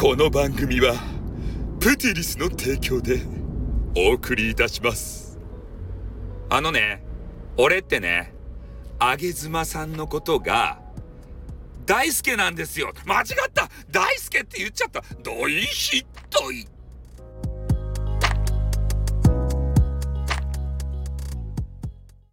この番組はプティリスの提供でお送りいたします。あのね俺ってねあげ妻さんのことが大輔なんですよ。間違った。大輔って言っちゃった。大ヒい。ト